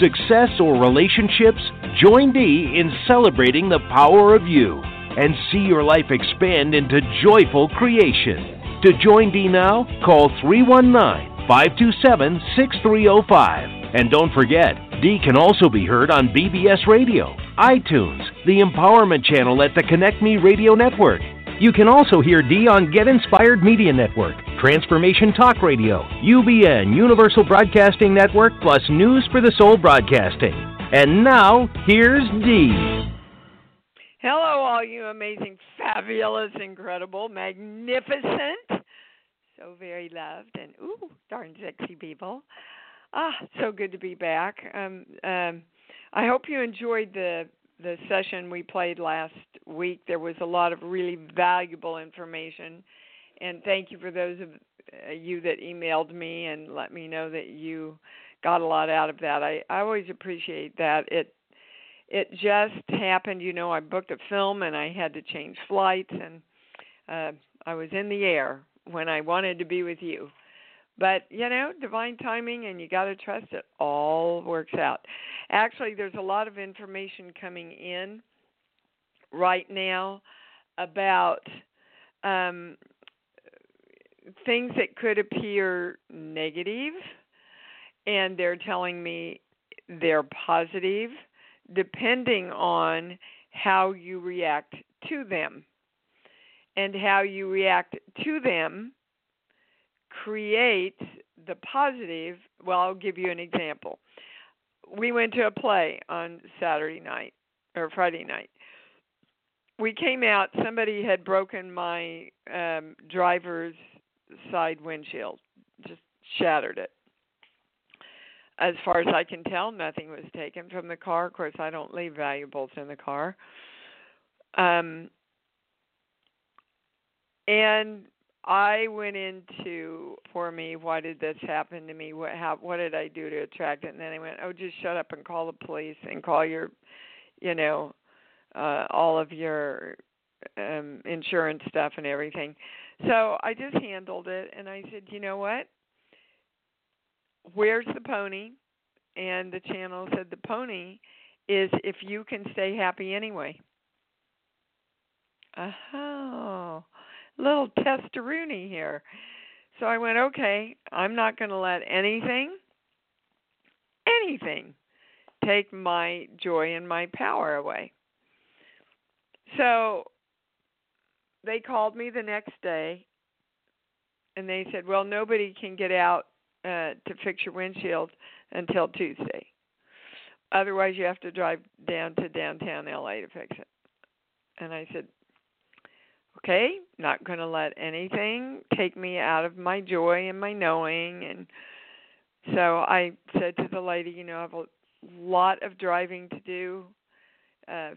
success, or relationships, join Dee in celebrating the power of you and see your life expand into joyful creation. To join Dee now, call 319 527 6305. And don't forget, Dee can also be heard on BBS Radio, iTunes, the Empowerment Channel at the Connect Me Radio Network. You can also hear Dee on Get Inspired Media Network, Transformation Talk Radio, UBN, Universal Broadcasting Network, plus News for the Soul Broadcasting. And now, here's Dee. Hello, all you amazing, fabulous, incredible, magnificent, so very loved, and ooh, darn sexy people. Ah, so good to be back. Um, um, I hope you enjoyed the the session we played last week. There was a lot of really valuable information, and thank you for those of uh, you that emailed me and let me know that you got a lot out of that. I I always appreciate that. It it just happened, you know, I booked a film and I had to change flights and uh I was in the air when I wanted to be with you. But, you know, divine timing and you got to trust it all works out. Actually, there's a lot of information coming in right now about um things that could appear negative and they're telling me they're positive depending on how you react to them. And how you react to them creates the positive. Well, I'll give you an example. We went to a play on Saturday night or Friday night. We came out, somebody had broken my um driver's side windshield, just shattered it as far as I can tell, nothing was taken from the car. Of course, I don't leave valuables in the car. Um, and I went into for me, why did this happen to me? What how what did I do to attract it? And then I went, oh, just shut up and call the police and call your, you know, uh, all of your um insurance stuff and everything. So I just handled it, and I said, you know what? where's the pony? And the channel said the pony is if you can stay happy anyway. Oh, little testaroonie here. So I went, okay, I'm not going to let anything, anything, take my joy and my power away. So they called me the next day and they said, well, nobody can get out uh, to fix your windshield until Tuesday. Otherwise, you have to drive down to downtown LA to fix it. And I said, okay, not going to let anything take me out of my joy and my knowing. And so I said to the lady, you know, I have a lot of driving to do. Uh,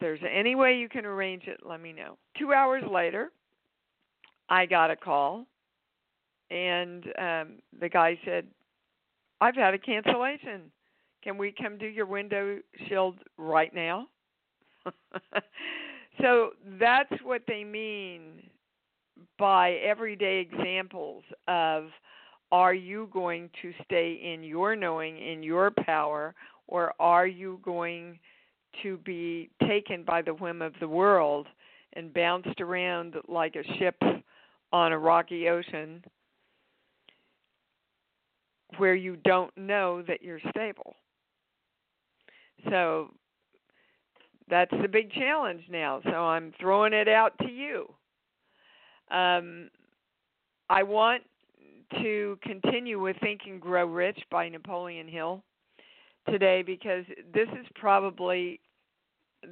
there's any way you can arrange it, let me know. Two hours later, I got a call and um the guy said, "I've had a cancellation. Can we come do your window shield right now?" so that's what they mean by everyday examples of are you going to stay in your knowing, in your power, or are you going to be taken by the whim of the world and bounced around like a ship on a rocky ocean where you don't know that you're stable. So that's the big challenge now. So I'm throwing it out to you. Um, I want to continue with Think and Grow Rich by Napoleon Hill today because this is probably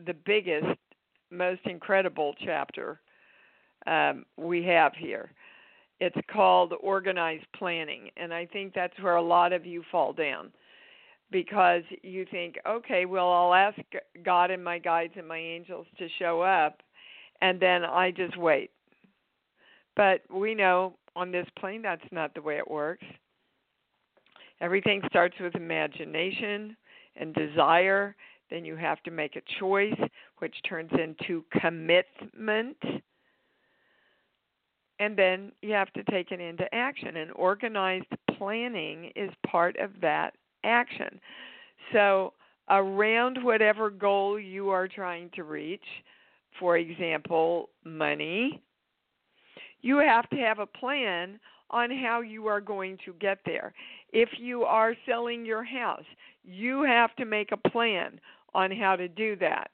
the biggest, most incredible chapter um, we have here. It's called organized planning, and I think that's where a lot of you fall down. because you think, okay, well, I'll ask God and my guides and my angels to show up, and then I just wait. But we know on this plane that's not the way it works. Everything starts with imagination and desire. Then you have to make a choice, which turns into commitment. And then you have to take it into action. And organized planning is part of that action. So, around whatever goal you are trying to reach, for example, money, you have to have a plan on how you are going to get there. If you are selling your house, you have to make a plan on how to do that.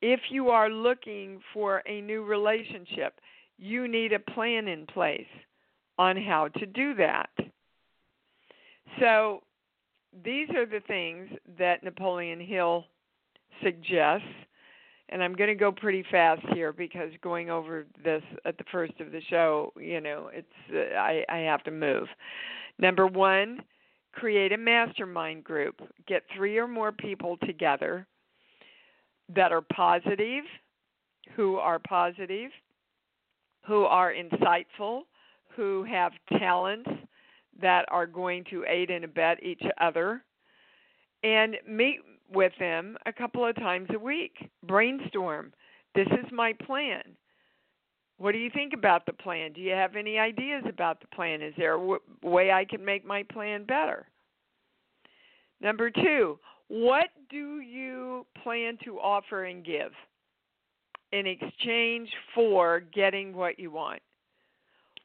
If you are looking for a new relationship, you need a plan in place on how to do that. So, these are the things that Napoleon Hill suggests and I'm going to go pretty fast here because going over this at the first of the show, you know, it's uh, I I have to move. Number 1, create a mastermind group. Get 3 or more people together that are positive, who are positive, who are insightful, who have talents that are going to aid and abet each other and meet with them a couple of times a week. Brainstorm. This is my plan. What do you think about the plan? Do you have any ideas about the plan? Is there a w- way I can make my plan better? Number two, what do you plan to offer and give in exchange for getting what you want?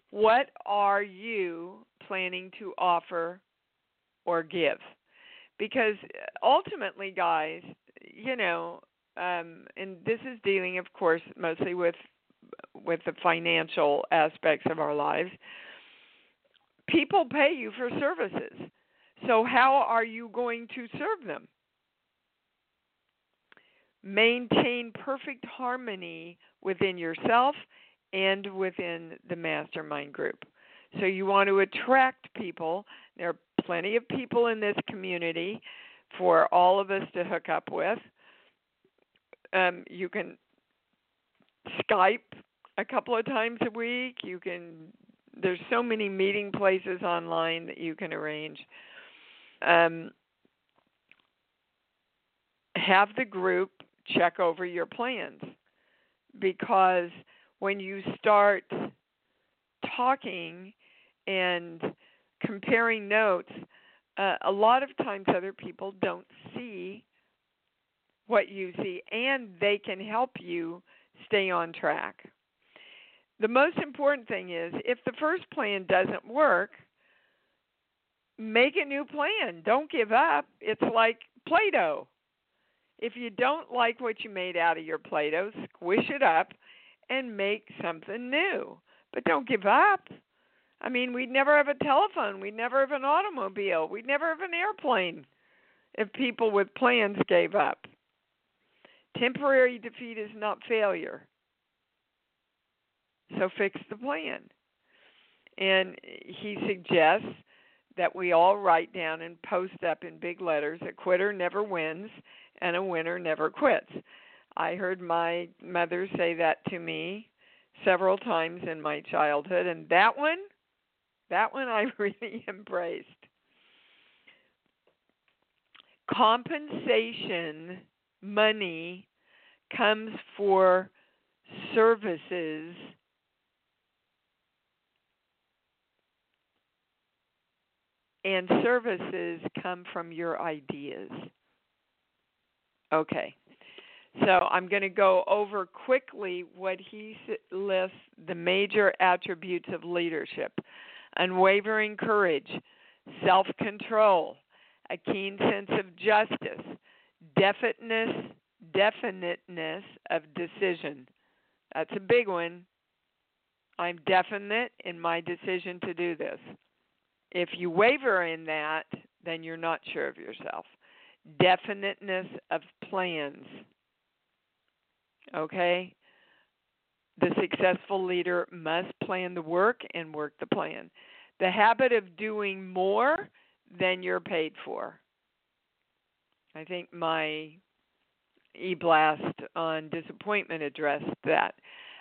What are you planning to offer or give? because ultimately guys you know um and this is dealing of course mostly with with the financial aspects of our lives people pay you for services. So how are you going to serve them? Maintain perfect harmony within yourself and within the mastermind group. So you want to attract people. There are plenty of people in this community for all of us to hook up with. Um, you can Skype a couple of times a week. You can there's so many meeting places online that you can arrange. Um, have the group check over your plans because when you start talking and comparing notes, uh, a lot of times other people don't see what you see, and they can help you stay on track. The most important thing is if the first plan doesn't work, make a new plan. Don't give up. It's like Play Doh. If you don't like what you made out of your Play Doh, squish it up and make something new. But don't give up. I mean, we'd never have a telephone. We'd never have an automobile. We'd never have an airplane if people with plans gave up. Temporary defeat is not failure. So fix the plan. And he suggests that we all write down and post up in big letters a quitter never wins and a winner never quits. I heard my mother say that to me several times in my childhood, and that one that one I really embraced. Compensation money comes for services and services come from your ideas. Okay. So I'm going to go over quickly what he lists the major attributes of leadership unwavering courage, self control, a keen sense of justice, definiteness, definiteness of decision. That's a big one. I'm definite in my decision to do this. If you waver in that, then you're not sure of yourself. Definiteness of plans. Okay? The successful leader must plan the work and work the plan. The habit of doing more than you're paid for. I think my e blast on disappointment addressed that.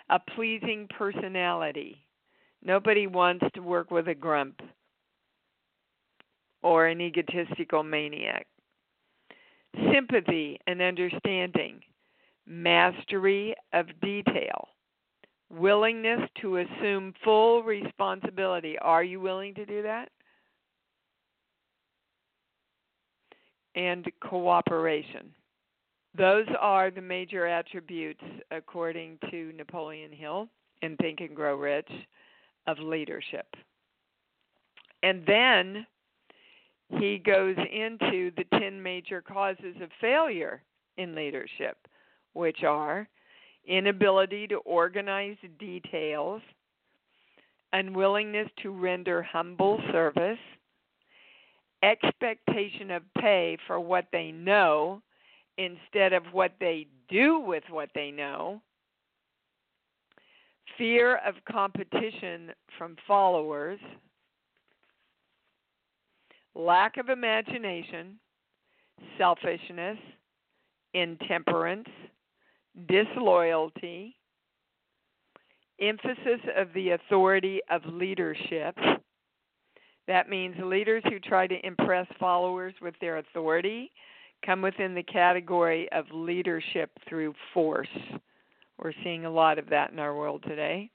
A pleasing personality. Nobody wants to work with a grump or an egotistical maniac. Sympathy and understanding. Mastery of detail. Willingness to assume full responsibility. Are you willing to do that? And cooperation. Those are the major attributes, according to Napoleon Hill in Think and Grow Rich, of leadership. And then he goes into the 10 major causes of failure in leadership, which are inability to organize details, unwillingness to render humble service, expectation of pay for what they know instead of what they do with what they know, fear of competition from followers, lack of imagination, selfishness, intemperance, disloyalty, emphasis of the authority of leadership. That means leaders who try to impress followers with their authority come within the category of leadership through force. We're seeing a lot of that in our world today.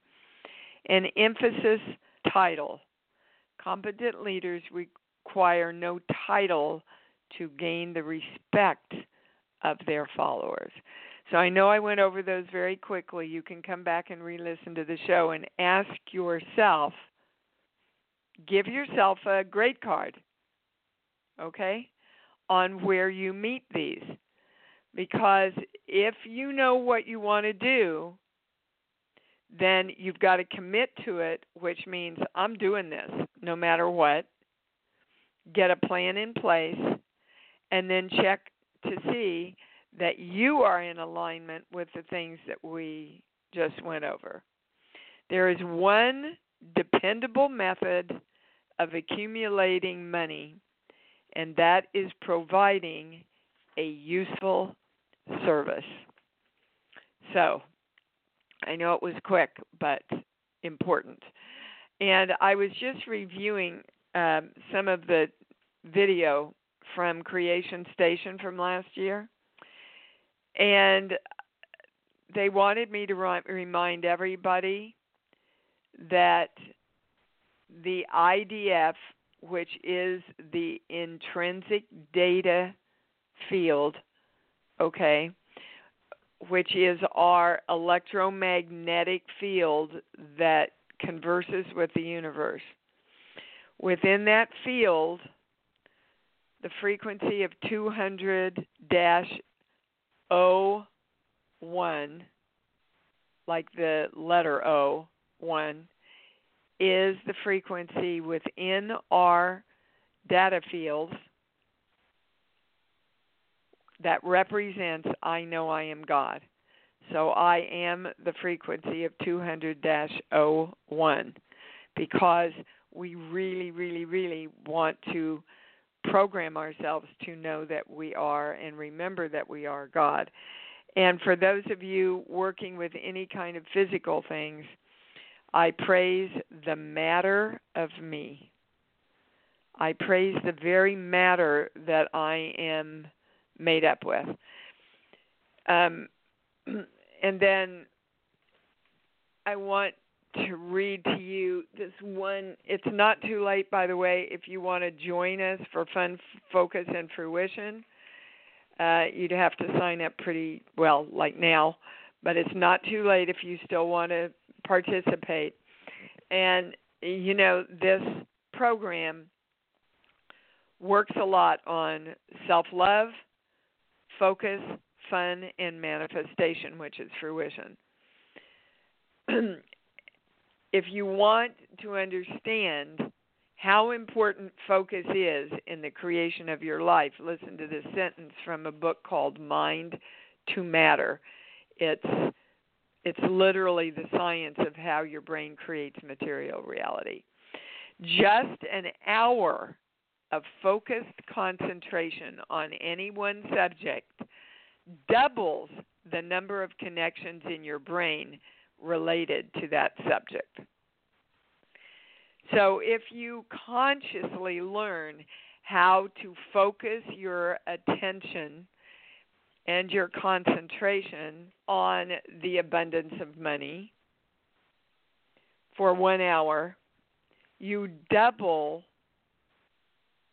An emphasis title. Competent leaders require no title to gain the respect of their followers. So I know I went over those very quickly. You can come back and re listen to the show and ask yourself give yourself a grade card, okay, on where you meet these. Because if you know what you want to do, then you've got to commit to it, which means I'm doing this no matter what get a plan in place, and then check to see that you are in alignment with the things that we just went over. There is one dependable method of accumulating money, and that is providing a useful service. So, I know it was quick, but important. And I was just reviewing um, some of the video from Creation Station from last year, and they wanted me to remind everybody that the IDF, which is the intrinsic data field, okay, which is our electromagnetic field that converses with the universe. Within that field, the frequency of 200 01, like the letter O, 1, is the frequency within our data fields that represents I know I am God. So I am the frequency of 200 01 because we really, really, really want to program ourselves to know that we are and remember that we are God. And for those of you working with any kind of physical things, I praise the matter of me. I praise the very matter that I am made up with. Um, and then I want to read to you this one. It's not too late, by the way, if you want to join us for Fun, Focus, and Fruition. Uh, you'd have to sign up pretty well, like now, but it's not too late if you still want to participate. And, you know, this program works a lot on self love, focus, fun, and manifestation, which is fruition. if you want to understand how important focus is in the creation of your life, listen to this sentence from a book called Mind to Matter. It's it's literally the science of how your brain creates material reality. Just an hour of focused concentration on any one subject doubles the number of connections in your brain related to that subject. So if you consciously learn how to focus your attention and your concentration on the abundance of money for one hour, you double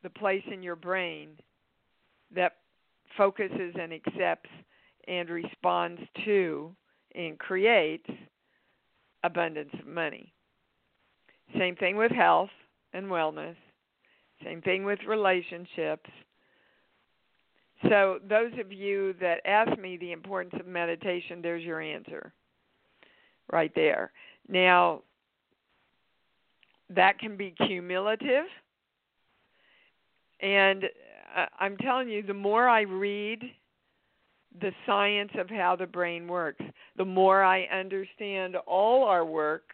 the place in your brain that focuses and accepts and responds to and creates abundance of money. Same thing with health and wellness. Same thing with relationships. So, those of you that ask me the importance of meditation, there's your answer right there. Now, that can be cumulative. And uh, I'm telling you, the more I read the science of how the brain works, the more I understand all our work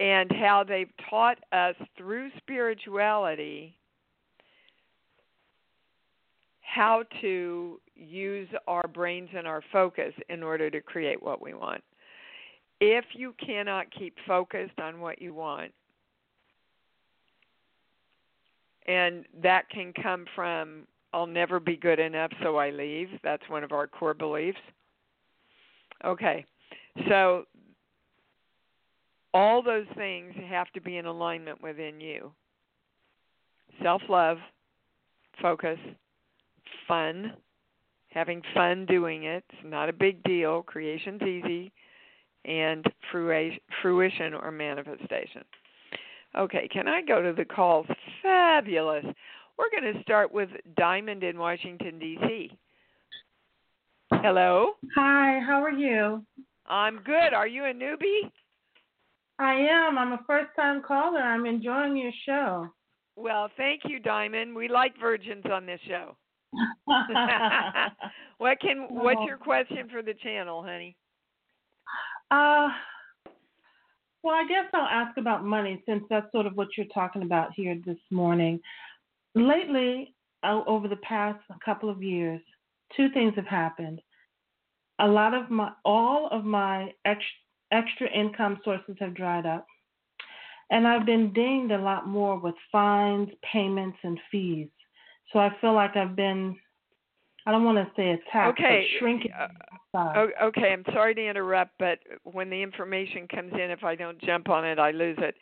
and how they've taught us through spirituality how to use our brains and our focus in order to create what we want. If you cannot keep focused on what you want, and that can come from I'll never be good enough, so I leave. That's one of our core beliefs. Okay, so all those things have to be in alignment within you self love, focus, fun, having fun doing it. It's not a big deal. Creation's easy, and fruition or manifestation. Okay, can I go to the calls? Fabulous. We're going to start with Diamond in Washington, D.C. Hello. Hi, how are you? I'm good. Are you a newbie? I am. I'm a first time caller. I'm enjoying your show. Well, thank you, Diamond. We like virgins on this show. what can what's your question for the channel, honey? Uh well, I guess I'll ask about money since that's sort of what you're talking about here this morning. Lately, over the past couple of years, two things have happened. A lot of my, all of my ex, extra income sources have dried up, and I've been dinged a lot more with fines, payments, and fees. So I feel like I've been, I don't want to say attacked, okay. but shrinking. Uh, okay, I'm sorry to interrupt, but when the information comes in, if I don't jump on it, I lose it.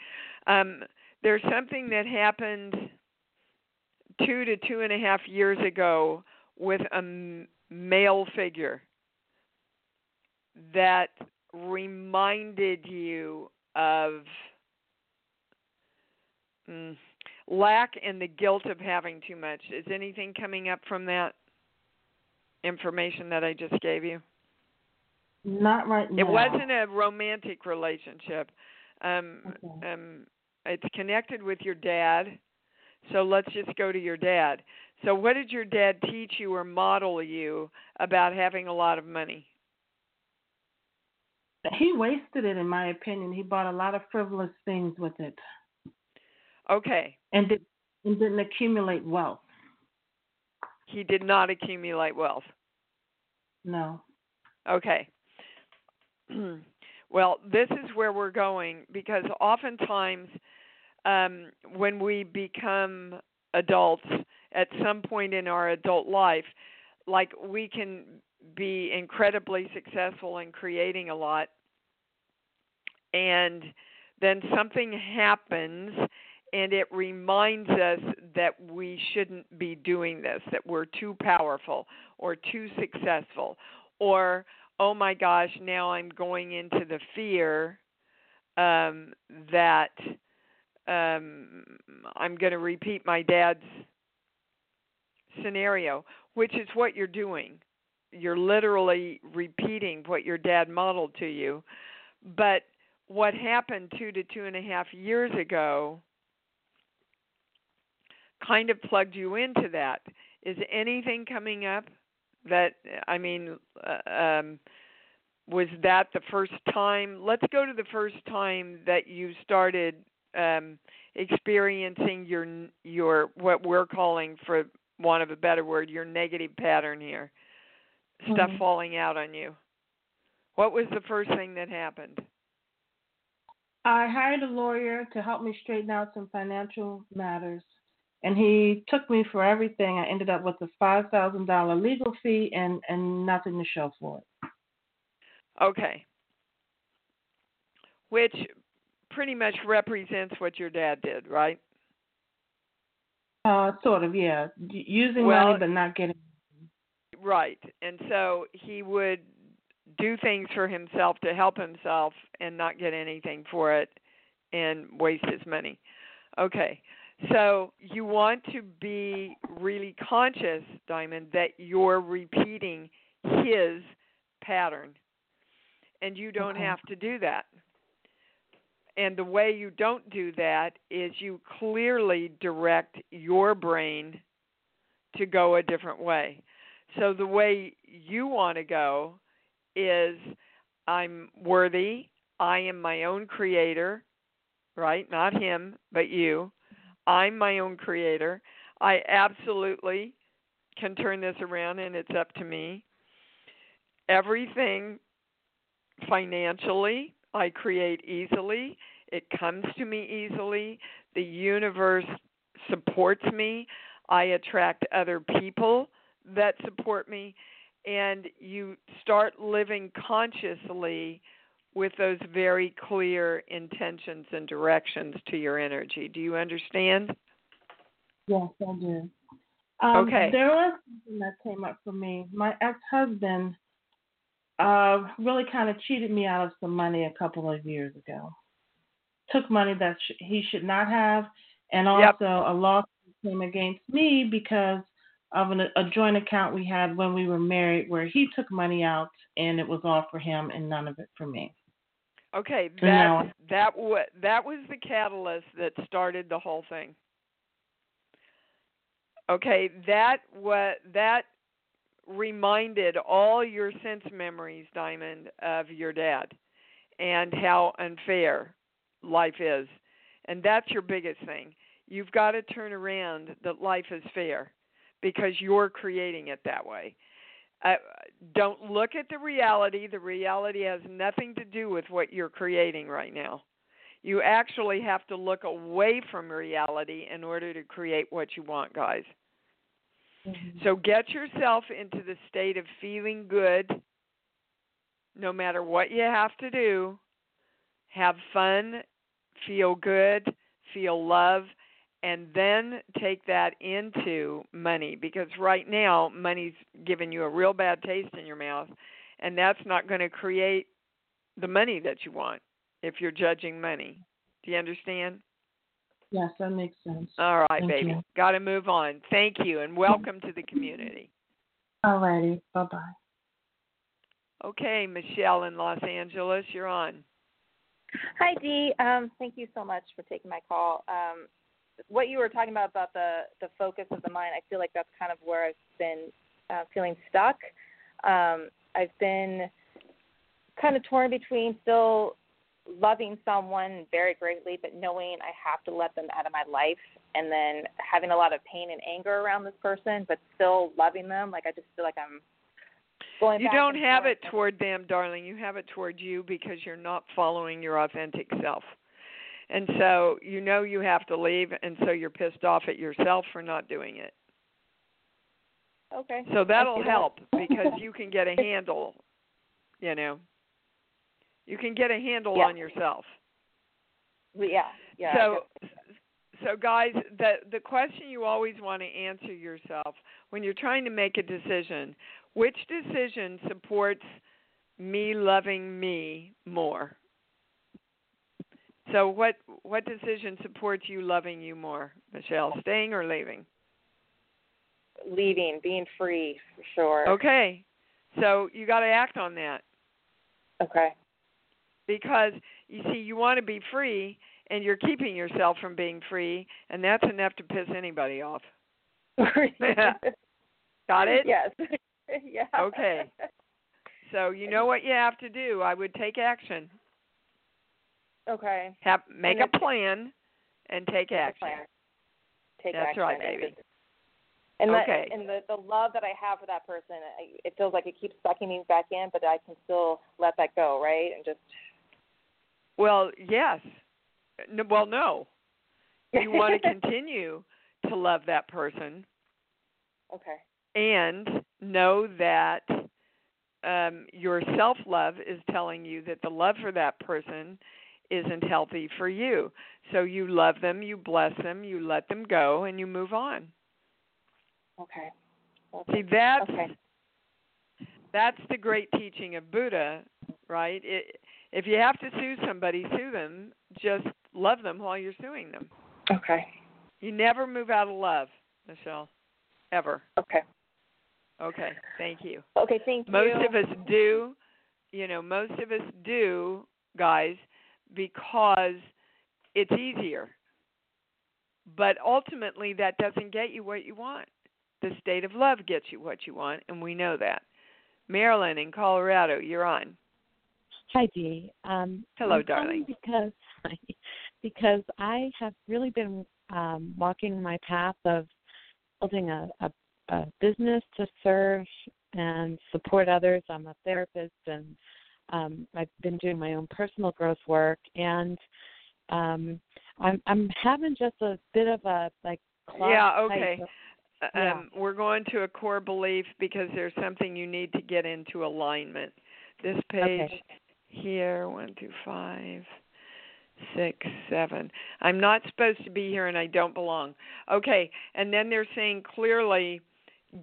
Um, there's something that happened two to two and a half years ago with a male figure that reminded you of mm, lack and the guilt of having too much. Is anything coming up from that information that I just gave you? Not right now. It wasn't a romantic relationship. Um, okay. um, it's connected with your dad so let's just go to your dad. So, what did your dad teach you or model you about having a lot of money? He wasted it, in my opinion. He bought a lot of frivolous things with it. Okay. And, did, and didn't accumulate wealth. He did not accumulate wealth. No. Okay. well, this is where we're going because oftentimes um, when we become adults at some point in our adult life, like we can be incredibly successful in creating a lot, and then something happens and it reminds us that we shouldn't be doing this, that we're too powerful or too successful, or oh my gosh, now I'm going into the fear um, that um, I'm going to repeat my dad's scenario, which is what you're doing. You're literally repeating what your dad modeled to you. But what happened two to two and a half years ago kind of plugged you into that. Is anything coming up that, I mean, uh, um, was that the first time? Let's go to the first time that you started um experiencing your your what we're calling for want of a better word your negative pattern here stuff Mhm. falling out on you what was the first thing that happened I hired a lawyer to help me straighten out some financial matters, and he took me for everything. I ended up with a five thousand dollar legal fee and and nothing to show for it. okay which pretty much represents what your dad did right Uh, sort of, yeah. Using Well- money but not getting. Right. And so he would do things for himself to help himself and not get anything for it and waste his money. Okay. So you want to be really conscious, Diamond, that you're repeating his pattern. And you don't Okay. have to do that. And the way you don't do that is you clearly direct your brain to go a different way. So the way you want to go is I'm worthy, I am my own creator, right? Not him, but you. I'm my own creator. I absolutely can turn this around and it's up to me. Everything financially I create easily. It comes to me easily. The universe supports me. I attract other people that support me. And you start living consciously with those very clear intentions and directions to your energy. Do you understand? Yes, I do. Um, Okay. There was something that came up for me. My ex-husband uh, really kind of cheated me out of some money a couple of years ago. Took money that sh- he should not have, and also Yep. a lawsuit came against me because of an, a joint account we had when we were married, where he took money out and it was all for him and none of it for me. Okay, that No. that wa- that was the catalyst that started the whole thing. Okay, that what that reminded all your sense memories, Diamond, of your dad and how unfair life is. And that's your biggest thing. You've got to turn around that life is fair because you're creating it that way. Uh, don't look at the reality. The reality has nothing to do with what you're creating right now. You actually have to look away from reality in order to create what you want, guys. Mm-hmm. So get yourself into the state of feeling good no matter what you have to do. Have fun, feel good, feel love, and then take that into money because right now money's giving you a real bad taste in your mouth and that's not going to create the money that you want if you're judging money. Do you understand? Yes, that makes sense. All right, Thank baby. you. Got to move on. Thank you and welcome to the community. Alrighty, bye bye. Okay, Michelle in Los Angeles, you're on. Hi, Dee. Um, thank you so much for taking my call. Um, what you were talking about about the the focus of the mind, I feel like that's kind of where I've been uh, feeling stuck. Um, I've been kind of torn between still loving someone very greatly, but knowing I have to let them out of my life, and then having a lot of pain and anger around this person, but still loving them. Like I just feel like I'm going. You don't have forth. it toward them, darling. You have it toward you because you're not following your authentic self. And so you know you have to leave, and so you're pissed off at yourself for not doing it. Okay. So that'll see that. help because you can get a handle, you know. You can get a handle Yeah. on yourself. Yeah. Yeah. So so guys, the the question you always want to answer yourself when you're trying to make a decision, which decision supports me loving me more? So what what decision supports you loving you more, Michelle? Staying or leaving? leaving, being free for sure. Okay. So you got to act on that Okay. Because you see you want to be free and you're keeping yourself from being free and that's enough to piss anybody off. Got it? Yes. yeah. Okay. So you know what you have to do. I would take action. Okay. Have make a plan and take action. Take That's action. right, baby. And Okay. the and the the love that I have for that person, it feels like it keeps sucking me back in, but I can still let that go, right? And just Well, yes. N- Well, no. You want to continue to love that person okay. and know that um, your self love is telling you that the love for that person isn't healthy for you. So you love them, you bless them, you let them go, and you move on. Okay. See, that's Okay. that's the great teaching of Buddha, right? It, if you have to sue somebody, sue them. Just love them while you're suing them. Okay. You never move out of love, Michelle, ever. Okay. Okay, thank you. Okay. Thank you. most of us do you know most of us do guys because it's easier but ultimately that doesn't get you what you want the state of love gets you what you want and we know that marilyn in colorado you're on Hi, Dee. Um, Hello, I'm darling. Because because I have really been um, walking my path of building a, a, a business to serve and support others. I'm a therapist, and um, I've been doing my own personal growth work, and um, I'm I'm having just a bit of a like Yeah, okay. of- Uh, Yeah. um, we're going to a core belief because there's something you need to get into alignment this page Okay. Here. One two five six seven. I'm not supposed to be here and i don't belong. Okay and then they're saying clearly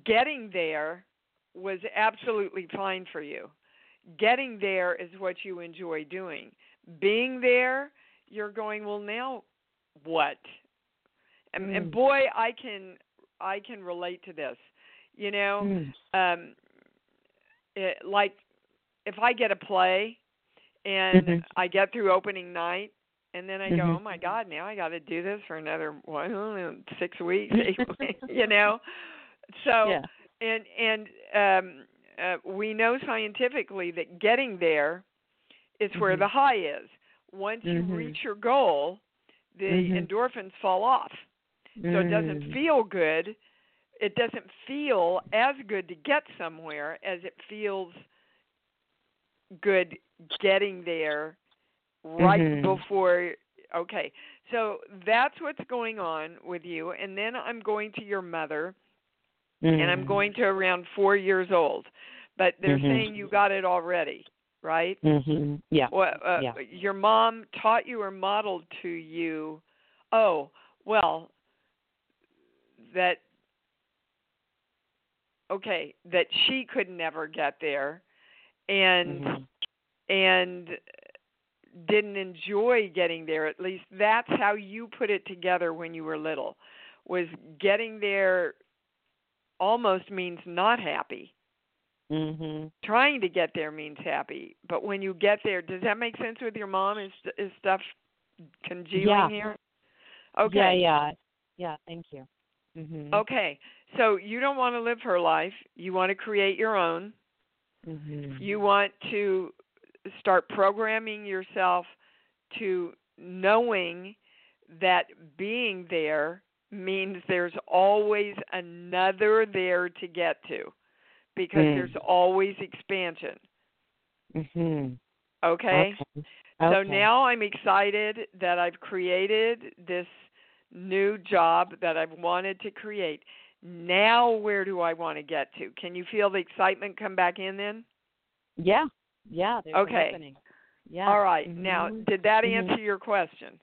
getting there was absolutely fine for you. Getting there is what you enjoy doing. Being there you're going well now what? And, and Mm. boy i can i can relate to this you know? Mm. um it, like if I get a play and Mhm. I get through opening night and then I go, Mhm. oh my God, now I got to do this for another oh, six weeks, weeks, you know. So Yeah. and and um, uh, we know scientifically that getting there is where Mhm. the high is. Once you Mhm. reach your goal, the Mhm. endorphins fall off so it doesn't Mm. feel good it doesn't feel as good to get somewhere as it feels good getting there right Mhm. before okay so that's what's going on with you and then i'm going to your mother and i'm Mm. going to around four years old but they're Mhm. saying you got it already right Mhm. Yeah. well, uh, Yeah. your mom taught you or modeled to you, oh, well, that, okay, that she could never get there and, Mhm. and didn't enjoy getting there. At least that's how you put it together when you were little, was getting there almost means not happy Mhm. trying to get there means happy, but when you get there, does that make sense with your mom? Is is stuff congealing Yeah. here? Okay. Yeah, yeah. Yeah, thank you. Mhm. Okay. So you don't want to live her life. You want to create your own. Mhm. You want to start programming yourself to knowing that being there means there's always another there to get to because Mm. there's always expansion. Mhm. Okay? Okay. So Okay. now I'm excited that I've created this new job that I've wanted to create. Now, where do I want to get to? Can you feel the excitement come back in then? Yeah. Yeah, there's Okay. an opening. Yeah. All right. Now, Mhm. did that Mhm. answer your question?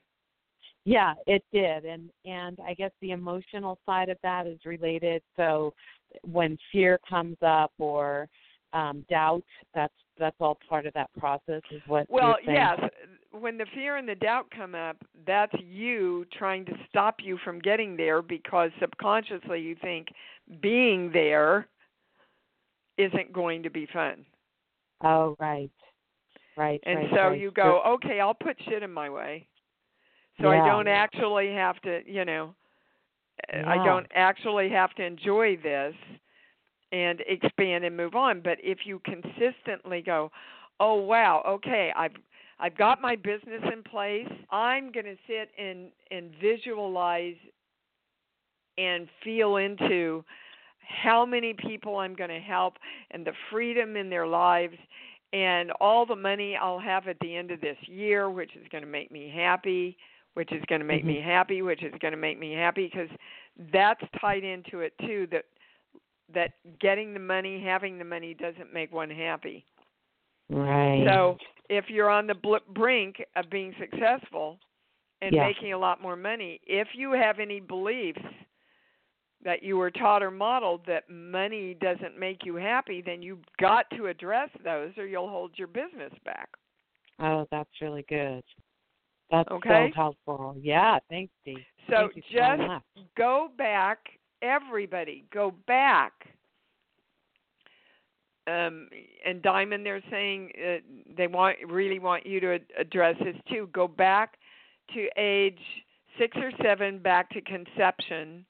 Yeah, it did. And and I guess the emotional side of that is related. So when fear comes up or um doubt, that's that's all part of that process is what Well, yes. When the fear and the doubt come up, that's you trying to stop you from getting there because subconsciously you think being there isn't going to be fun. Oh, right. Right. And right, so right. you go, okay, I'll put shit in my way. So I don't actually have to, you know, I don't actually have to enjoy this and expand and move on. But if you consistently go, oh wow, okay, I've I've got my business in place. I'm going to sit and and visualize and feel into how many people I'm going to help and the freedom in their lives and all the money I'll have at the end of this year, which is going to make me happy, which is going to make mm-hmm. me happy, which is going to make me happy because that's tied into it too that that getting the money, having the money doesn't make one happy. Right. So, if you're on the bl- brink of being successful and yeah. making a lot more money, if you have any beliefs that you were taught or modeled that money doesn't make you happy, then you've got to address those or you'll hold your business back. Oh, that's really good. That's okay. so helpful. Yeah, thanks, Steve. So Thank just so go back, everybody, go back. Um, and Diamond, they're saying uh, they want really want you to address this too. Go back to age six or seven, back to conception,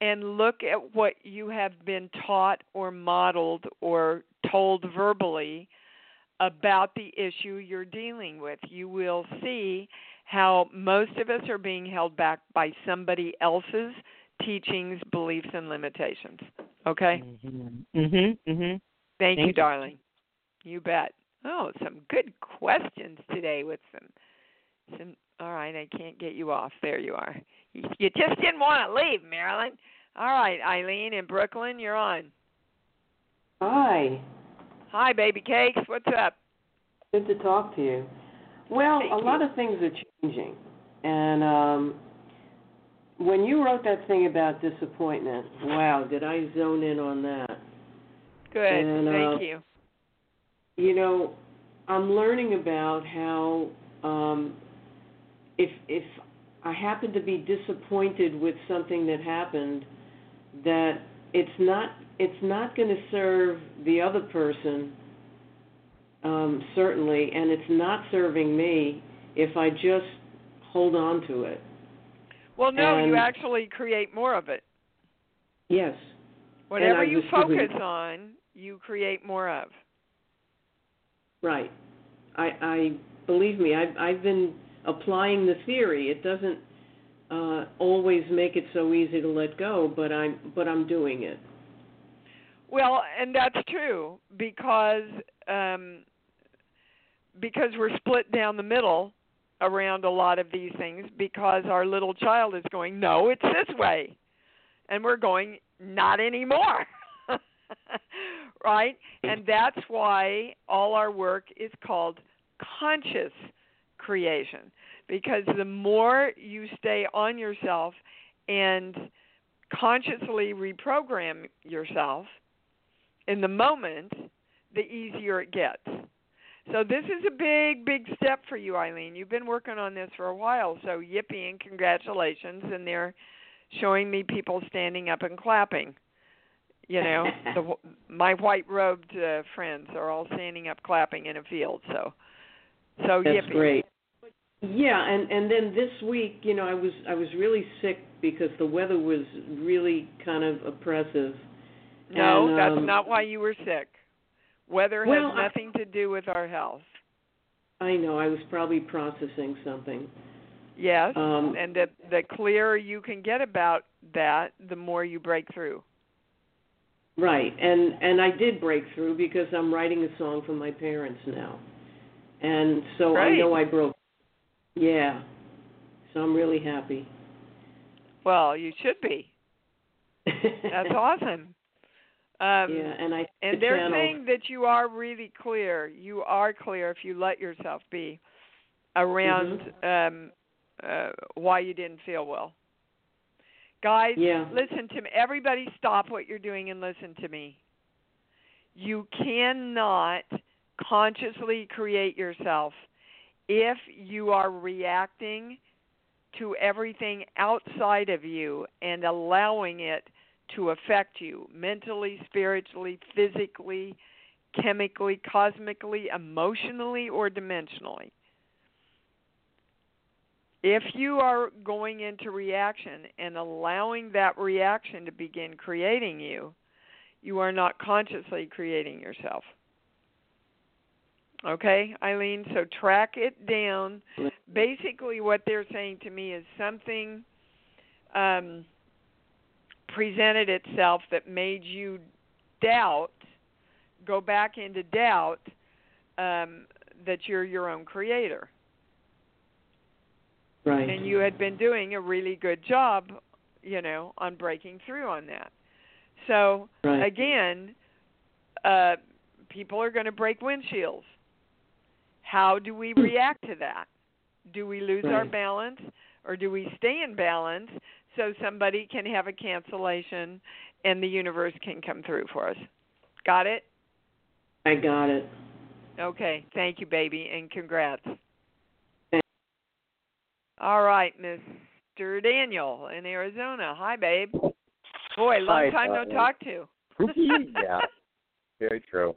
and look at what you have been taught or modeled or told verbally about the issue you're dealing with. You will see how most of us are being held back by somebody else's teachings, beliefs, and limitations. Okay? Mhm. Mhm. Mhm. Thank, Thank you, you. darling. You bet. Oh, some good questions today with some some all right, I can't get you off. There you are. You, you just didn't want to leave, Marilyn. All right, Eileen in Brooklyn, you're on. Hi. Hi, baby cakes. What's up? Good to talk to you. Well, Thank a you. lot of things are changing. And um when you wrote that thing about disappointment, wow, did I zone in on that? Good. And, Thank uh, you. You know, I'm learning about how um if if I happen to be disappointed with something that happened that it's not it's not going to serve the other person um certainly and it's not serving me if I just hold on to it. Well, no, you actually create more of it. Yes. Whatever you focus on, you create more of. Right. I I believe me, I've I've been applying the theory. It doesn't uh always make it so easy to let go, but I'm but I'm doing it. Well, and that's true because um because we're split down the middle around a lot of these things because our little child is going, "No, it's this way." And we're going, "Not anymore." right? And that's why all our work is called conscious creation because the more you stay on yourself and consciously reprogram yourself in the moment, the easier it gets. So this is a big, big step for you, Eileen. You've been working on this for a while, so yippee and congratulations. And they're showing me people standing up and clapping. You know, the, my white-robed uh, friends are all standing up clapping in a field. So, so That's yippee. great. Yeah, and and then this week, you know, I was I was really sick because the weather was really kind of oppressive. No, And, that's um, not why you were sick. Weather Well, has I- nothing to do with our health. I know I was probably processing something. Yes, Um, and the the clearer you can get about that, the more you break through. Right, and and I did break through because I'm writing a song for my parents now, and so I know I broke. Yeah, so I'm really happy. Well, you should be. That's awesome. Um, yeah, and I and the they're saying that you are really clear. You are clear if you let yourself be around Mm-hmm. um, uh, why you didn't feel well. Guys, Yeah. listen to me. Everybody, stop what you're doing and listen to me. You cannot consciously create yourself if you are reacting to everything outside of you and allowing it to affect you mentally, spiritually, physically, chemically, cosmically, emotionally, or dimensionally. If you are going into reaction and allowing that reaction to begin creating you, you are not consciously creating yourself. Okay, Eileen, so track it down. Basically, what they're saying to me is something um, presented itself that made you doubt, go back into doubt um, that you're your own creator. Right. And you had been doing a really good job, you know, on breaking through on that. So right. again, uh, people are going to break windshields. How do we react to that? Do we lose right. our balance or do we stay in balance so somebody can have a cancellation and the universe can come through for us? Got it? I got it. Okay. Thank you, baby, and congrats. All right, Mr. Daniel in Arizona. Hi, babe. Boy, long Hi, time no talk to. yeah, very true.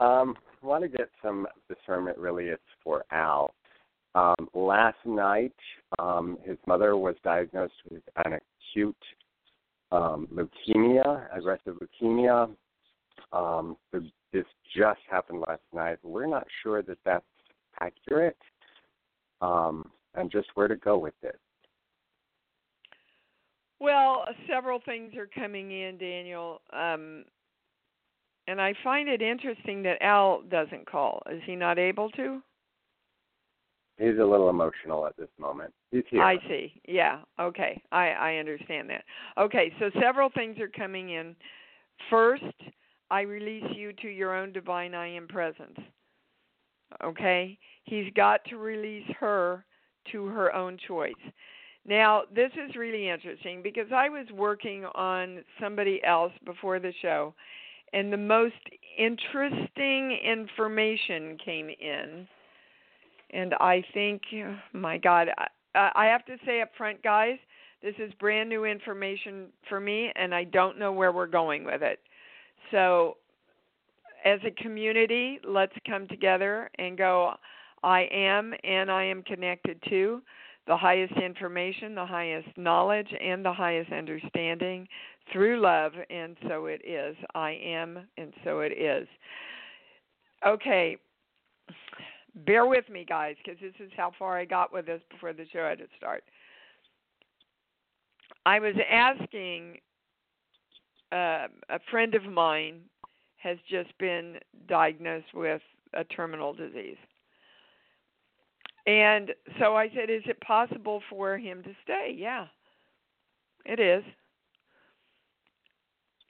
Um, I want to get some discernment. Really, it's for Al. Um, last night, um, his mother was diagnosed with an acute um, leukemia, aggressive leukemia. Um, the, this just happened last night. We're not sure that that's accurate, um, and just where to go with it. Well, several things are coming in, Daniel. Um, and I find it interesting that Al doesn't call. Is he not able to? He's a little emotional at this moment. He's here. I see. Yeah. Okay. I I understand that. Okay, so several things are coming in. First, I release you to your own divine I am presence. Okay? He's got to release her to her own choice. Now, this is really interesting because I was working on somebody else before the show, and the most interesting information came in. And I think, my God, I, I have to say up front, guys, this is brand new information for me, and I don't know where we're going with it. So, as a community, let's come together and go, I am and I am connected to the highest information, the highest knowledge, and the highest understanding through love, and so it is. I am, and so it is. Okay, bear with me, guys, because this is how far I got with this before the show had to start. I was asking uh, a friend of mine has just been diagnosed with a terminal disease. And so I said, Is it possible for him to stay? Yeah, it is.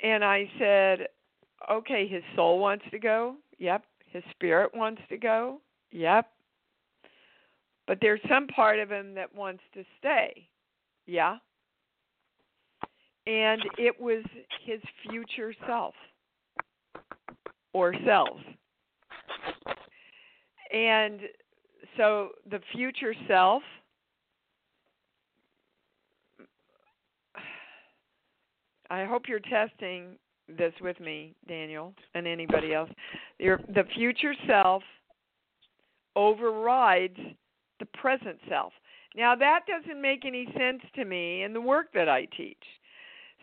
And I said, Okay, his soul wants to go. Yep. His spirit wants to go. Yep. But there's some part of him that wants to stay. Yeah. And it was his future self or selves. And so the future self I hope you're testing this with me, Daniel, and anybody else. Your the future self overrides the present self. Now that doesn't make any sense to me in the work that I teach.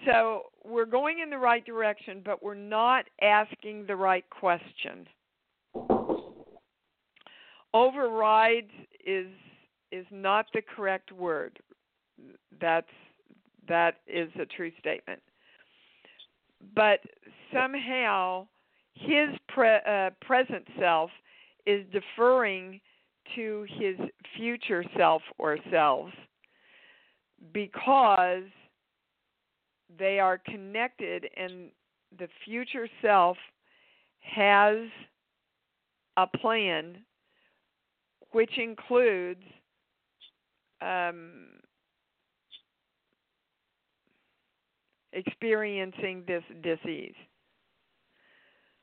So we're going in the right direction, but we're not asking the right question. Overrides is is not the correct word. That's that is a true statement. But somehow his pre, uh, present self is deferring to his future self or selves because they are connected and the future self has a plan which includes um, experiencing this disease.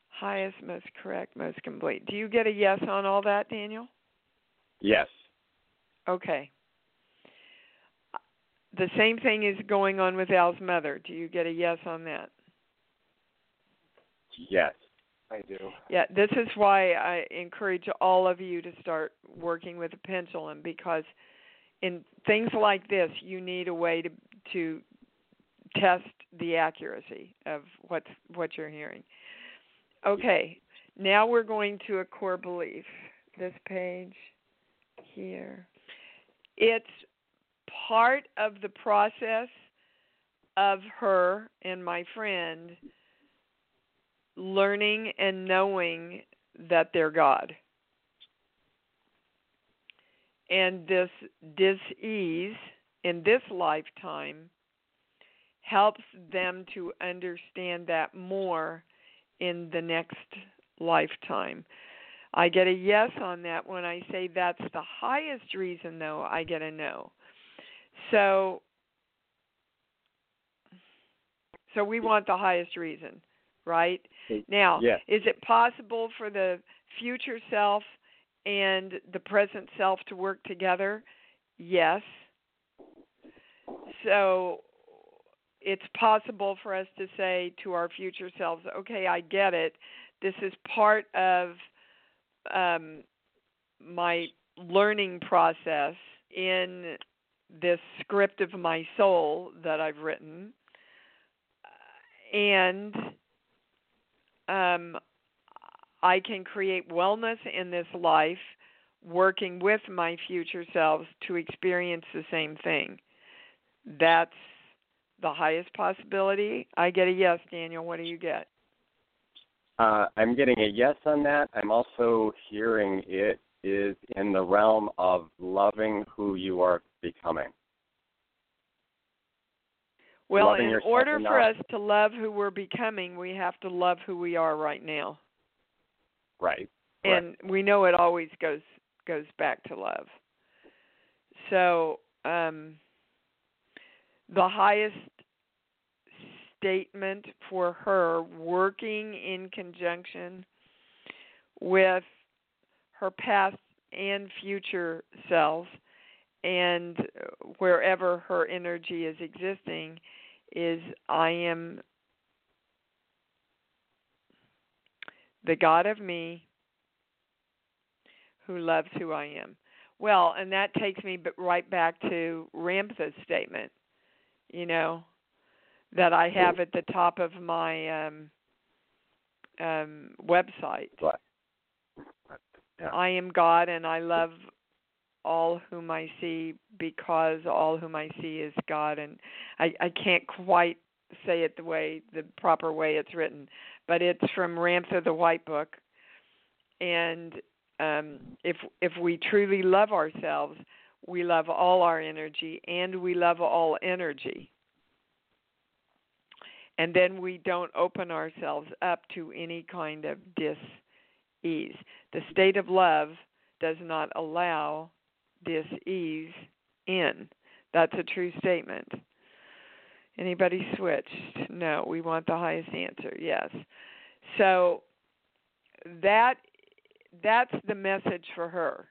Highest, most correct, most complete. Do you get a yes on all that, Daniel? Yes. Okay. The same thing is going on with Al's mother. Do you get a yes on that? Yes, I do. Yeah, this is why I encourage all of you to start working with a pendulum because in things like this, you need a way to to test the accuracy of what what you're hearing. Okay, Now we're going to a core belief. This page here. It's part of the process of her and my friend learning and knowing that they're God. And this dis-ease in this lifetime helps them to understand that more in the next lifetime. I get a yes on that when I say that's the highest reason, though, I get a no. So, so we want the highest reason, right? Now, is it possible for the future self and the present self to work together? Yes. So it's possible for us to say to our future selves, okay, I get it. This is part of um, my learning process in this script of my soul that I've written. And um, I can create wellness in this life working with my future selves to experience the same thing. That's the highest possibility. I get a yes, Daniel. What do you get? Uh, I'm getting a yes on that. I'm also hearing it is in the realm of loving who you are becoming. Well, in order for us to love who we're becoming, we have to love who we are right now. Right. And we know it always goes goes back to love. So, um the highest statement for her working in conjunction with her past and future selves and wherever her energy is existing is I am the God of me who loves who I am. Well, and that takes me right back to Ramtha's statement, you know, that I have at the top of my um, um, website. Right. Yeah. I am God and I love all whom I see because all whom I see is God and I, I can't quite say it the way the proper way it's written, but it's from Ramtha the White Book. And um if if we truly love ourselves, we love all our energy and we love all energy. And then we don't open ourselves up to any kind of dis ease. The state of love does not allow this ease in. That's a true statement. Anybody switched? No, we want the highest answer. Yes. So that that's the message for her.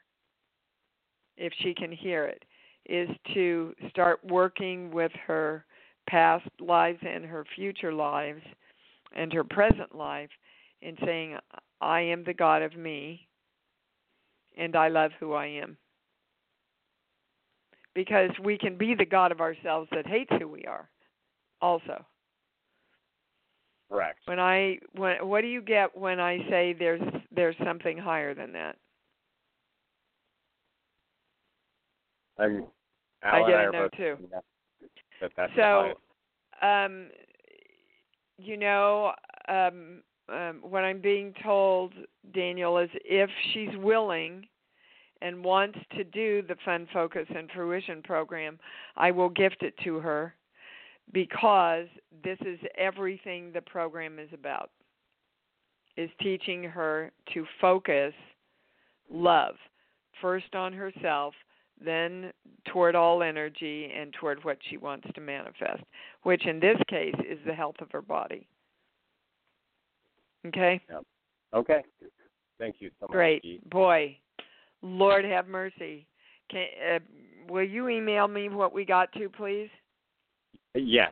If she can hear it is to start working with her past lives and her future lives and her present life in saying I am the God of me and I love who I am. Because we can be the God of ourselves that hates who we are also. Correct. When I when what do you get when I say there's there's something higher than that? I'm. I Al get a no both too. That, that that's so um you know um um what I'm being told Daniel is if she's willing and wants to do the fun focus and fruition program, I will gift it to her because this is everything the program is about. Is teaching her to focus love first on herself, then toward all energy and toward what she wants to manifest, which in this case is the health of her body. Okay? Okay. Thank you so much. Great. Boy, Lord have mercy. Can uh, will you email me what we got to, please? Yes.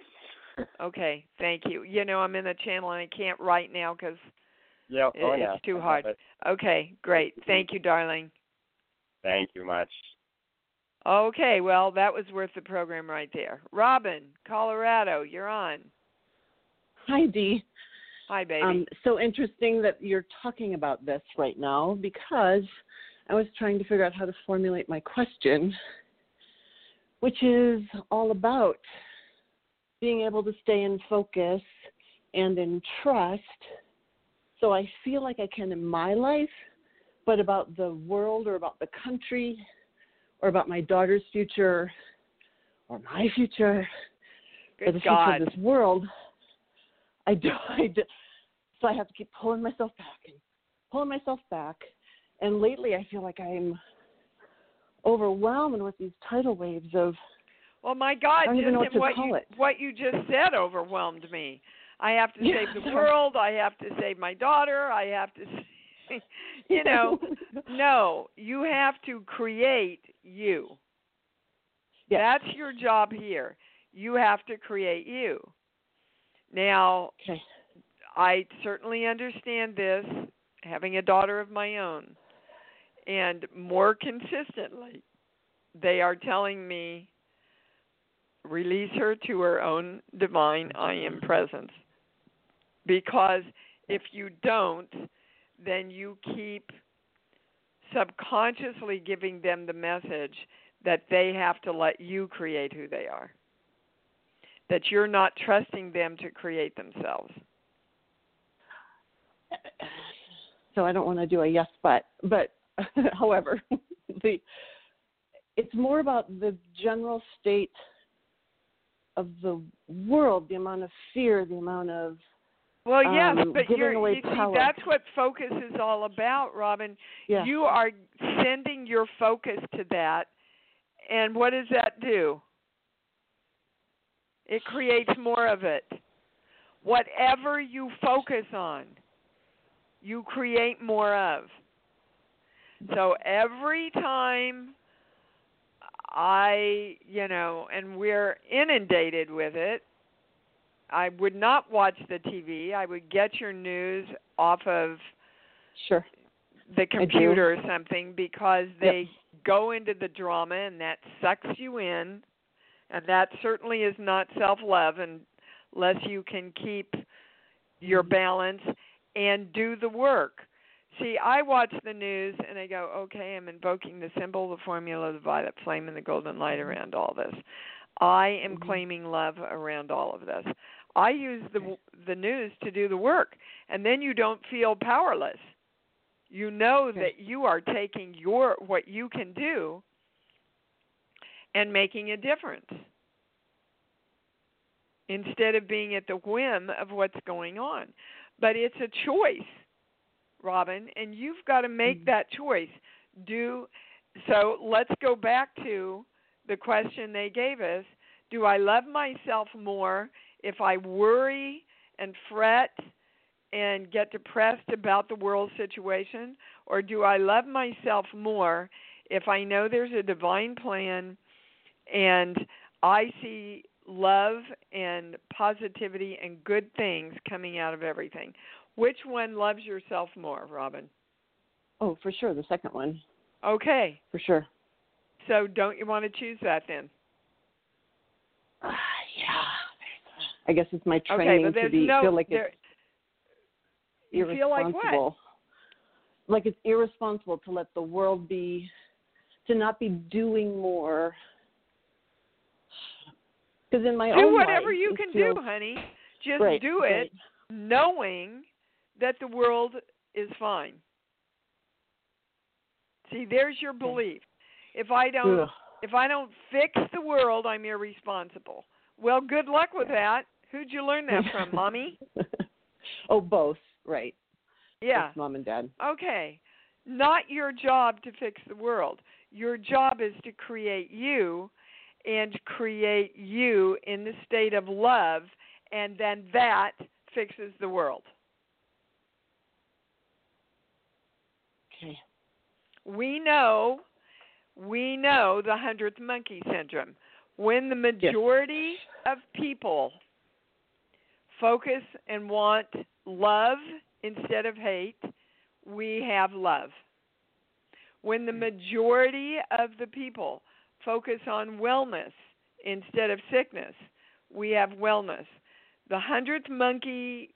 Okay, thank you. You know I'm in the channel and I can't write now because yeah. it, oh, yeah. it's too hard. it. Okay, great. Thank you, darling. Thank you much. Okay, well that was worth the program right there. Robin, Colorado, you're on. Hi, Dee. Hi, baby. Um, so interesting that you're talking about this right now because I was trying to figure out how to formulate my question, which is all about being able to stay in focus and in trust. So I feel like I can in my life, but about the world or about the country or about my daughter's future or my future Good or the God. future of this world, I do, I do. So I have to keep pulling myself back and pulling myself back. And lately, I feel like I'm overwhelmed with these tidal waves of Well, my God, I don't even know just what what you it. what you just said overwhelmed me. I have to Yeah, save the world. I have to save my daughter. I have to, s- you know, no. You have to create you. Yes. That's your job here. You have to create you. Now, okay. I certainly understand this, having a daughter of my own. And more consistently, they are telling me release her to her own divine I am presence. Because if you don't, then you keep subconsciously giving them the message that they have to let you create who they are. That you're not trusting them to create themselves. So I don't want to do a yes, but but however, the it's more about the general state of the world, the amount of fear, the amount of Well, yes, um, but you're, you see, that's what focus is all about, Robin. yeah. You are sending your focus to that, and what does that do? It creates more of it. Whatever you focus on, you create more of. So every time I, you know, and we're inundated with it, I would not watch the TV. I would get your news off of sure. the computer or something because Yep. they go into the drama and that sucks you in and that certainly is not self love unless you can keep your Mm-hmm. balance and do the work. See, I watch the news and I go, okay, I'm invoking the symbol, the formula, the violet flame, and the golden light around all this. I am Mhm. claiming love around all of this. I use the the news to do the work, and then you don't feel powerless. You know Okay. that you are taking your what you can do and making a difference instead of being at the whim of what's going on. But it's a choice, Robin, and you've got to make Mhm. that choice. Do so let's go back to the question they gave us. Do I love myself more if I worry and fret and get depressed about the world situation? Or do I love myself more if I know there's a divine plan and I see love and positivity and good things coming out of everything? Which one loves yourself more, Robin? Oh, for sure. The second one, Okay, for sure. so don't you want to choose that then? Uh, yeah. I guess it's my Okay, training but to be no feel like there, it's you feel like irresponsible. what? Like it's irresponsible to let the world be, to not be doing more. Because in my do own whatever life, you can feels, do, honey. Just right, do it right. knowing that the world is fine. See, there's your belief. If I don't Ugh. if I don't fix the world, I'm irresponsible. Well, good luck with that. Who'd you learn that from, mommy? oh, both. Right. Yeah. Both mom and dad. Okay. Not your job to fix the world. Your job is to create you and create you in the state of love, and then that fixes the world. Okay. We know, we know the hundredth monkey syndrome. When the majority of people focus and want love instead of hate, we have love. When the mm. majority of the people focus on wellness instead of sickness, we have wellness. The hundredth monkey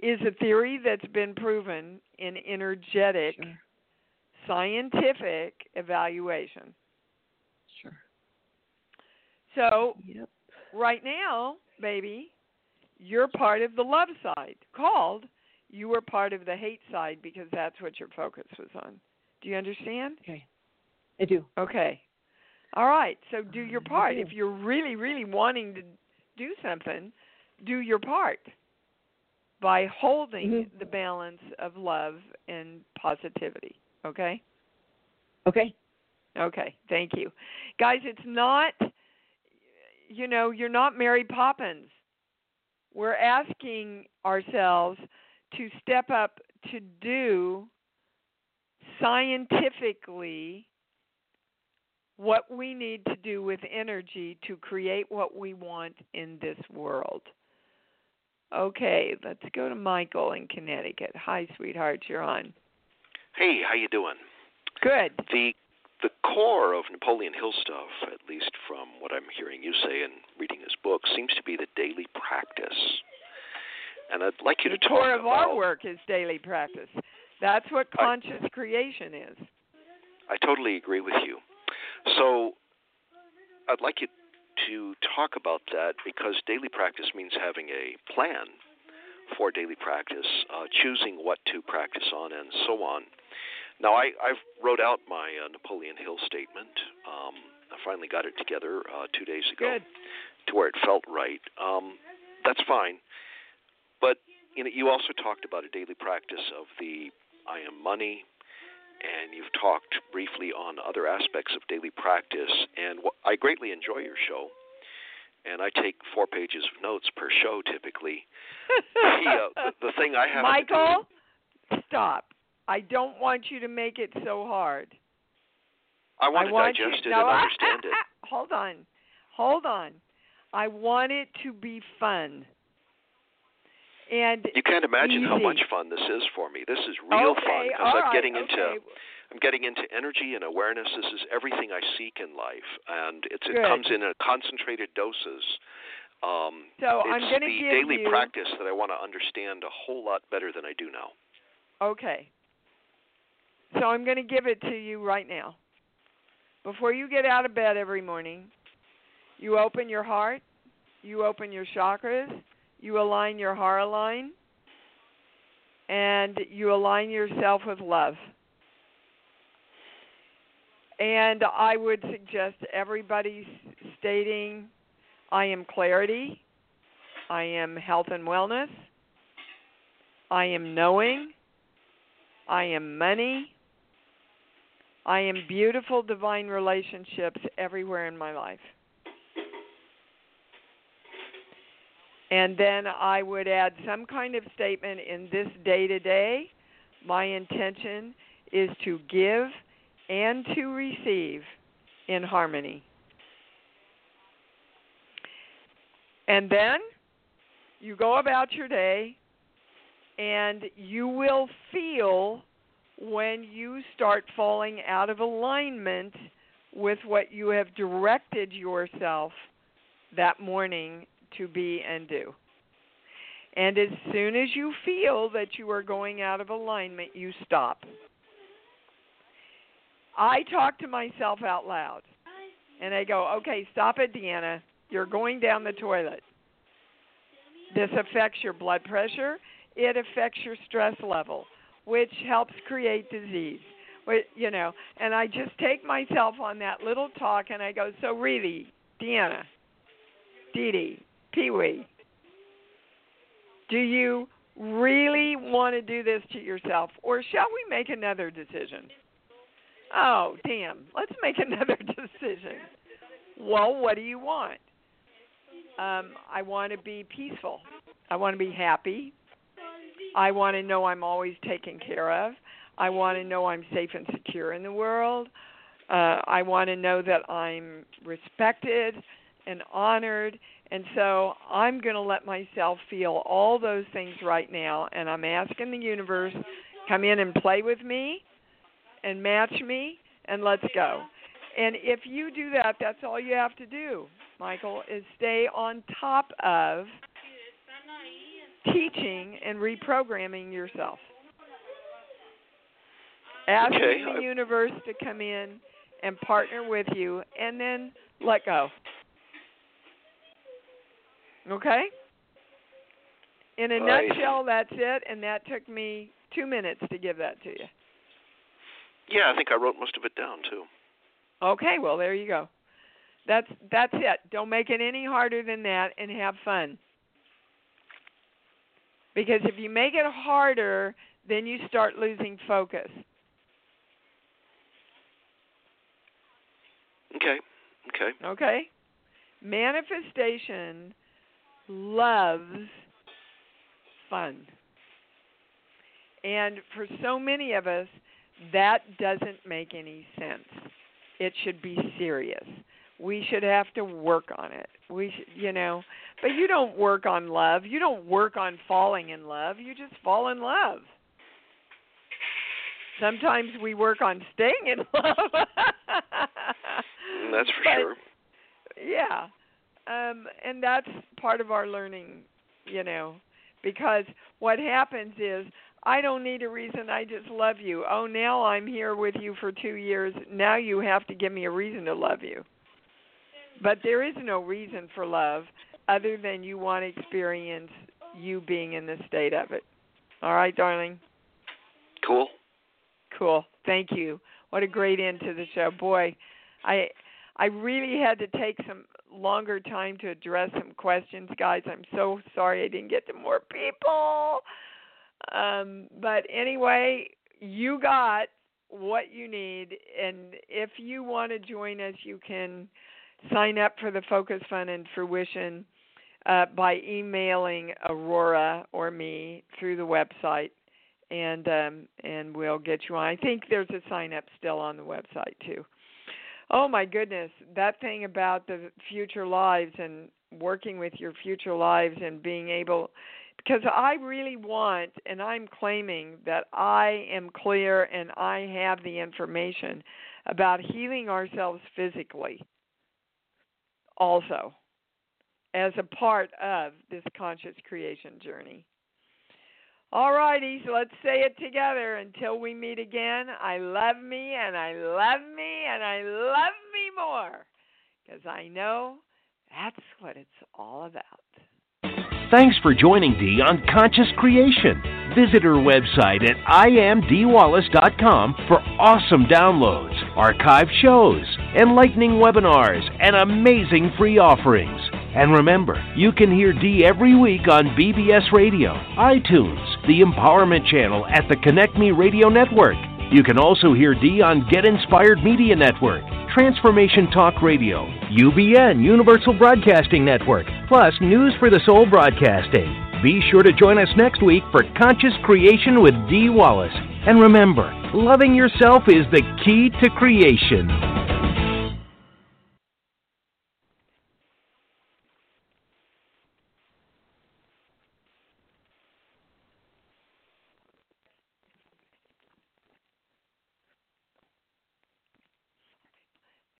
is a theory that's been proven in energetic Sure. Scientific evaluation. Sure. So, Yep. right now, baby, you're part of the love side called you were part of the hate side because that's what your focus was on. Do you understand? Okay. I do. Okay. All right. So do your part. do. If you're really, really wanting to do something, do your part by holding Mhm. the balance of love and positivity. Okay? Okay. Okay. Thank you. Guys, it's not, you know, you're not Mary Poppins. We're asking ourselves to step up to do scientifically what we need to do with energy to create what we want in this world. Okay, let's go to Michael in Connecticut. Hi, sweetheart, you're on. Hey, how you doing? Good. The the core of Napoleon Hill stuff, at least from what I'm hearing you say and reading his book, seems to be the daily practice. And I'd like you the to talk core of about. our work is daily practice. That's what I- conscious creation is. I totally agree with you. So I'd like you to talk about that because daily practice means having a plan for daily practice, uh, choosing what to practice on, and so on. Now, I, I've wrote out my uh, Napoleon Hill statement. Um, I finally got it together uh, two days ago Good. to where it felt right. Um, that's fine. But you know, you also talked about a daily practice of the I am money, and you've talked briefly on other aspects of daily practice. And wh- I greatly enjoy your show, and I take four pages of notes per show typically. the, uh, the, the thing I have Michael, stop. I don't want you to make it so hard. I want I to want digest you, it no, and understand it. hold on. Hold on. I want it to be fun. And You can't imagine how much fun this is for me. This is real okay, fun because I'm right, getting into okay. I'm getting into energy and awareness. This is everything I seek in life, and it's, it comes in a concentrated doses. Um, So it's I'm going to the give daily you practice that I want to understand a whole lot better than I do now. Okay. So I'm going to give it to you right now. Before you get out of bed every morning, you open your heart, you open your chakras, you align your heart line, and you align yourself with love. And I would suggest everybody stating, I am clarity, I am health and wellness, I am knowing, I am money. I am beautiful divine relationships everywhere in my life. And then I would add some kind of statement in this day to day. My intention is to give and to receive in harmony. And then you go about your day and you will feel when you start falling out of alignment with what you have directed yourself that morning to be and do. And as soon as you feel that you are going out of alignment, you stop. I talk to myself out loud and I go, okay, stop it, Deanna. You're going down the toilet. This affects your blood pressure, it affects your stress level, which helps create disease. You know, and I just take myself on that little talk and I go, so really, Deanna, Dee Dee, Pee Wee, do you really want to do this to yourself, or shall we make another decision? Oh, damn, let's make another decision. Well, what do you want? Um, I want to be peaceful. I want to be happy. I want to know I'm always taken care of. I want to know I'm safe and secure in the world. Uh, I want to know that I'm respected and honored. And so I'm going to let myself feel all those things right now. And I'm asking the universe, come in and play with me and match me, and let's go. And if you do that, that's all you have to do, Michael, is stay on top of teaching and reprogramming yourself. Asking Okay, the universe to come in and partner with you and then let go. Okay? In a Right. nutshell, that's it, and that took me two minutes to give that to you. Yeah, I think I wrote most of it down too. Okay, well there you go. That's that's it. Don't make it any harder than that and have fun. Because if you make it harder, then you start losing focus. Okay. Okay. Okay? Manifestation loves fun. And for so many of us, that doesn't make any sense. It should be serious. We should have to work on it. We should, you know, but you don't work on love. You don't work on falling in love. You just fall in love. Sometimes we work on staying in love. That's for But- sure. yeah um and that's part of our learning you know because what happens is i don't need a reason i just love you oh now i'm here with you for 2 years now you have to give me a reason to love you but there is no reason for love other than you want to experience you being in the state of it all right darling Cool. Cool. Thank you. What a great end to the show. Boy, I I really had to take some longer time to address some questions, guys. I'm so sorry I didn't get to more people. Um, but anyway, you got what you need and if you want to join us, you can sign up for the Focus Fun and Fruition uh, by emailing Aurora or me through the website and um and we'll get you on. I think there's a sign up still on the website too. Oh my goodness, that thing about the future lives and working with your future lives and being able because I really want and I'm claiming that I am clear and I have the information about healing ourselves physically also as a part of this conscious creation journey. All righty, so let's say it together until we meet again. I love me and I love me and I love me more because I know that's what it's all about. Thanks for joining Dee on Conscious Creation. Visit her website at iamdeewallace.com for awesome downloads, archive shows, enlightening webinars, and amazing free offerings. And remember, you can hear Dee every week on BBS Radio, iTunes, the Empowerment Channel at the Connect Me Radio Network. You can also hear Dee on Get Inspired Media Network, Transformation Talk Radio, UBN Universal Broadcasting Network, plus News for the Soul Broadcasting. Be sure to join us next week for Conscious Creation with Dee Wallace. And remember, loving yourself is the key to creation.